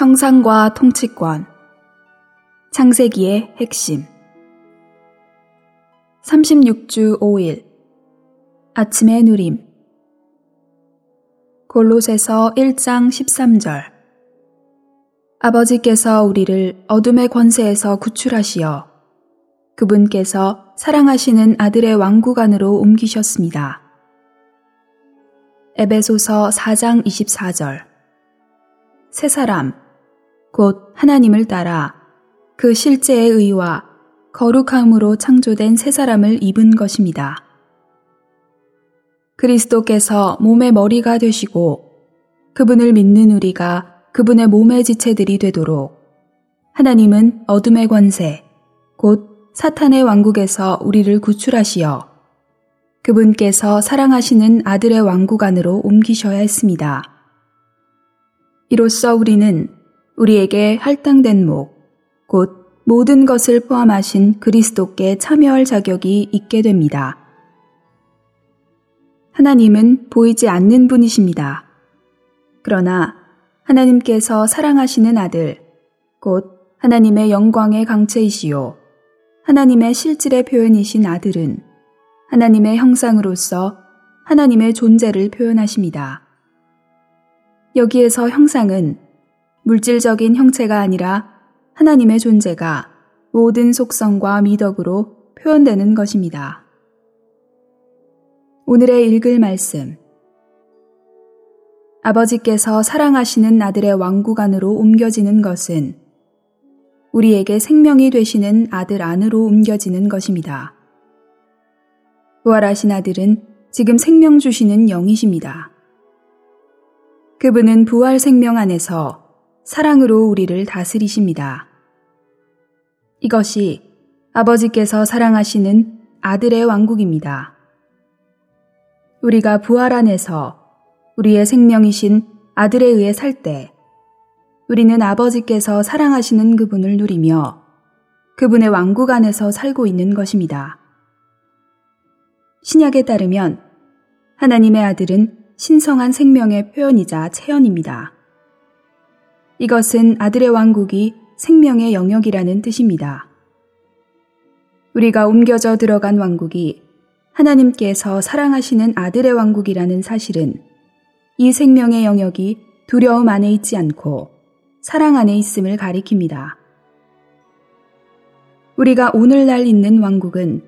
형상과 통치권. 창세기의 핵심. 36주 5일. 아침의 누림. 골로새서 1장 13절. 아버지께서 우리를 어둠의 권세에서 구출하시어 그분께서 사랑하시는 아들의 왕국 안으로 옮기셨습니다. 에베소서 4장 24절. 새 사람 곧 하나님을 따라 그 실제의 의와 거룩함으로 창조된 새 사람을 입은 것입니다. 그리스도께서 몸의 머리가 되시고 그분을 믿는 우리가 그분의 몸의 지체들이 되도록 하나님은 어둠의 권세, 곧 사탄의 왕국에서 우리를 구출하시어 그분께서 사랑하시는 아들의 왕국 안으로 옮기셔야 했습니다. 이로써 우리는 우리에게 할당된 목, 곧 모든 것을 포함하신 그리스도께 참여할 자격이 있게 됩니다. 하나님은 보이지 않는 분이십니다. 그러나 하나님께서 사랑하시는 아들, 곧 하나님의 영광의 강체이시요. 하나님의 실질의 표현이신 아들은 하나님의 형상으로서 하나님의 존재를 표현하십니다. 여기에서 형상은 물질적인 형체가 아니라 하나님의 존재가 모든 속성과 미덕으로 표현되는 것입니다. 오늘의 읽을 말씀. 아버지께서 사랑하시는 아들의 왕국 안으로 옮겨지는 것은 우리에게 생명이 되시는 아들 안으로 옮겨지는 것입니다. 부활하신 아들은 지금 생명 주시는 영이십니다. 그분은 부활 생명 안에서 사랑으로 우리를 다스리십니다. 이것이 아버지께서 사랑하시는 아들의 왕국입니다. 우리가 부활 안에서 우리의 생명이신 아들에 의해 살 때, 우리는 아버지께서 사랑하시는 그분을 누리며 그분의 왕국 안에서 살고 있는 것입니다. 신약에 따르면 하나님의 아들은 신성한 생명의 표현이자 체현입니다. 이것은 아들의 왕국이 생명의 영역이라는 뜻입니다. 우리가 옮겨져 들어간 왕국이 하나님께서 사랑하시는 아들의 왕국이라는 사실은 이 생명의 영역이 두려움 안에 있지 않고 사랑 안에 있음을 가리킵니다. 우리가 오늘날 있는 왕국은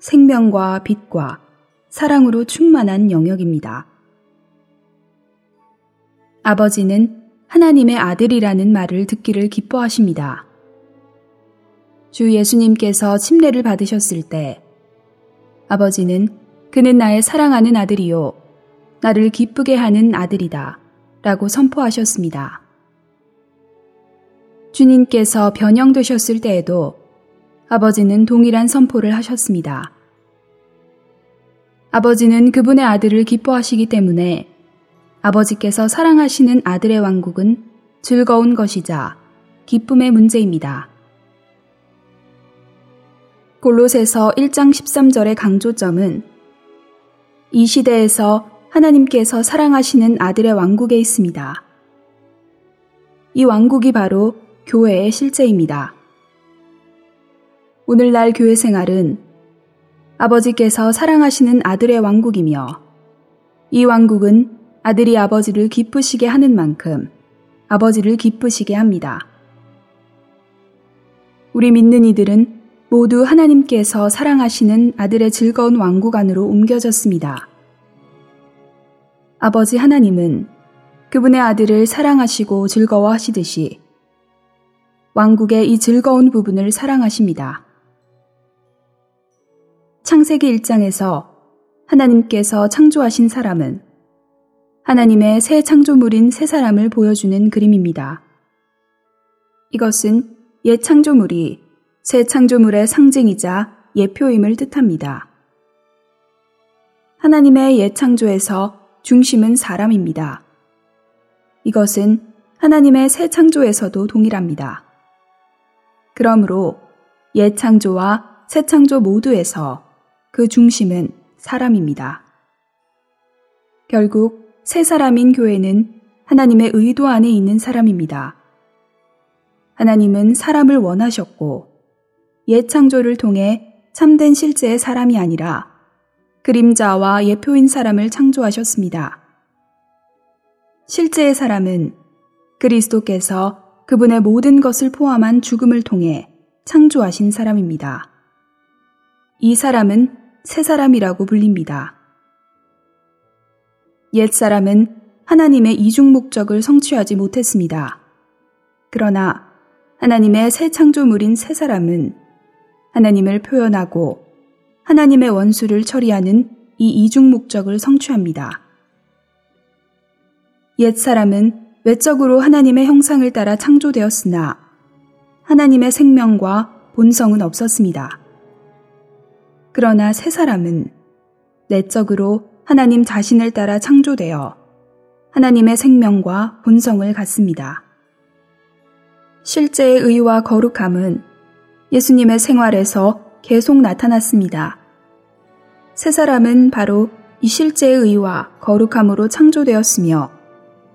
생명과 빛과 사랑으로 충만한 영역입니다. 아버지는 하나님의 아들이라는 말을 듣기를 기뻐하십니다. 주 예수님께서 침례를 받으셨을 때 아버지는 그는 나의 사랑하는 아들이요. 나를 기쁘게 하는 아들이다. 라고 선포하셨습니다. 주님께서 변형되셨을 때에도 아버지는 동일한 선포를 하셨습니다. 아버지는 그분의 아들을 기뻐하시기 때문에 아버지께서 사랑하시는 아들의 왕국은 즐거운 것이자 기쁨의 문제입니다. 골로새서 1장 13절의 강조점은 이 시대에서 하나님께서 사랑하시는 아들의 왕국에 있습니다. 이 왕국이 바로 교회의 실제입니다. 오늘날 교회 생활은 아버지께서 사랑하시는 아들의 왕국이며 이 왕국은 아들이 아버지를 기쁘시게 하는 만큼 아버지를 기쁘시게 합니다. 우리 믿는 이들은 모두 하나님께서 사랑하시는 아들의 즐거운 왕국 안으로 옮겨졌습니다. 아버지 하나님은 그분의 아들을 사랑하시고 즐거워하시듯이 왕국의 이 즐거운 부분을 사랑하십니다. 창세기 1장에서 하나님께서 창조하신 사람은 하나님의 새 창조물인 새 사람을 보여주는 그림입니다. 이것은 옛 창조물이 새 창조물의 상징이자 예표임을 뜻합니다. 하나님의 옛 창조에서 중심은 사람입니다. 이것은 하나님의 새 창조에서도 동일합니다. 그러므로 옛 창조와 새 창조 모두에서 그 중심은 사람입니다. 결국 새 사람인 교회는 하나님의 의도 안에 있는 사람입니다. 하나님은 사람을 원하셨고 옛 창조를 통해 참된 실제의 사람이 아니라 그림자와 예표인 사람을 창조하셨습니다. 실제의 사람은 그리스도께서 그분의 모든 것을 포함한 죽음을 통해 창조하신 사람입니다. 이 사람은 새 사람이라고 불립니다. 옛 사람은 하나님의 이중 목적을 성취하지 못했습니다. 그러나 하나님의 새 창조물인 새 사람은 하나님을 표현하고 하나님의 원수를 처리하는 이 이중 목적을 성취합니다. 옛 사람은 외적으로 하나님의 형상을 따라 창조되었으나 하나님의 생명과 본성은 없었습니다. 그러나 새 사람은 내적으로 하나님 자신을 따라 창조되어 하나님의 생명과 본성을 갖습니다. 실제의 의와 거룩함은 예수님의 생활에서 계속 나타났습니다. 새 사람은 바로 이 실제의 의와 거룩함으로 창조되었으며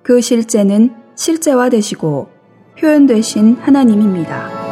그 실제는 실제화 되시고 표현되신 하나님입니다.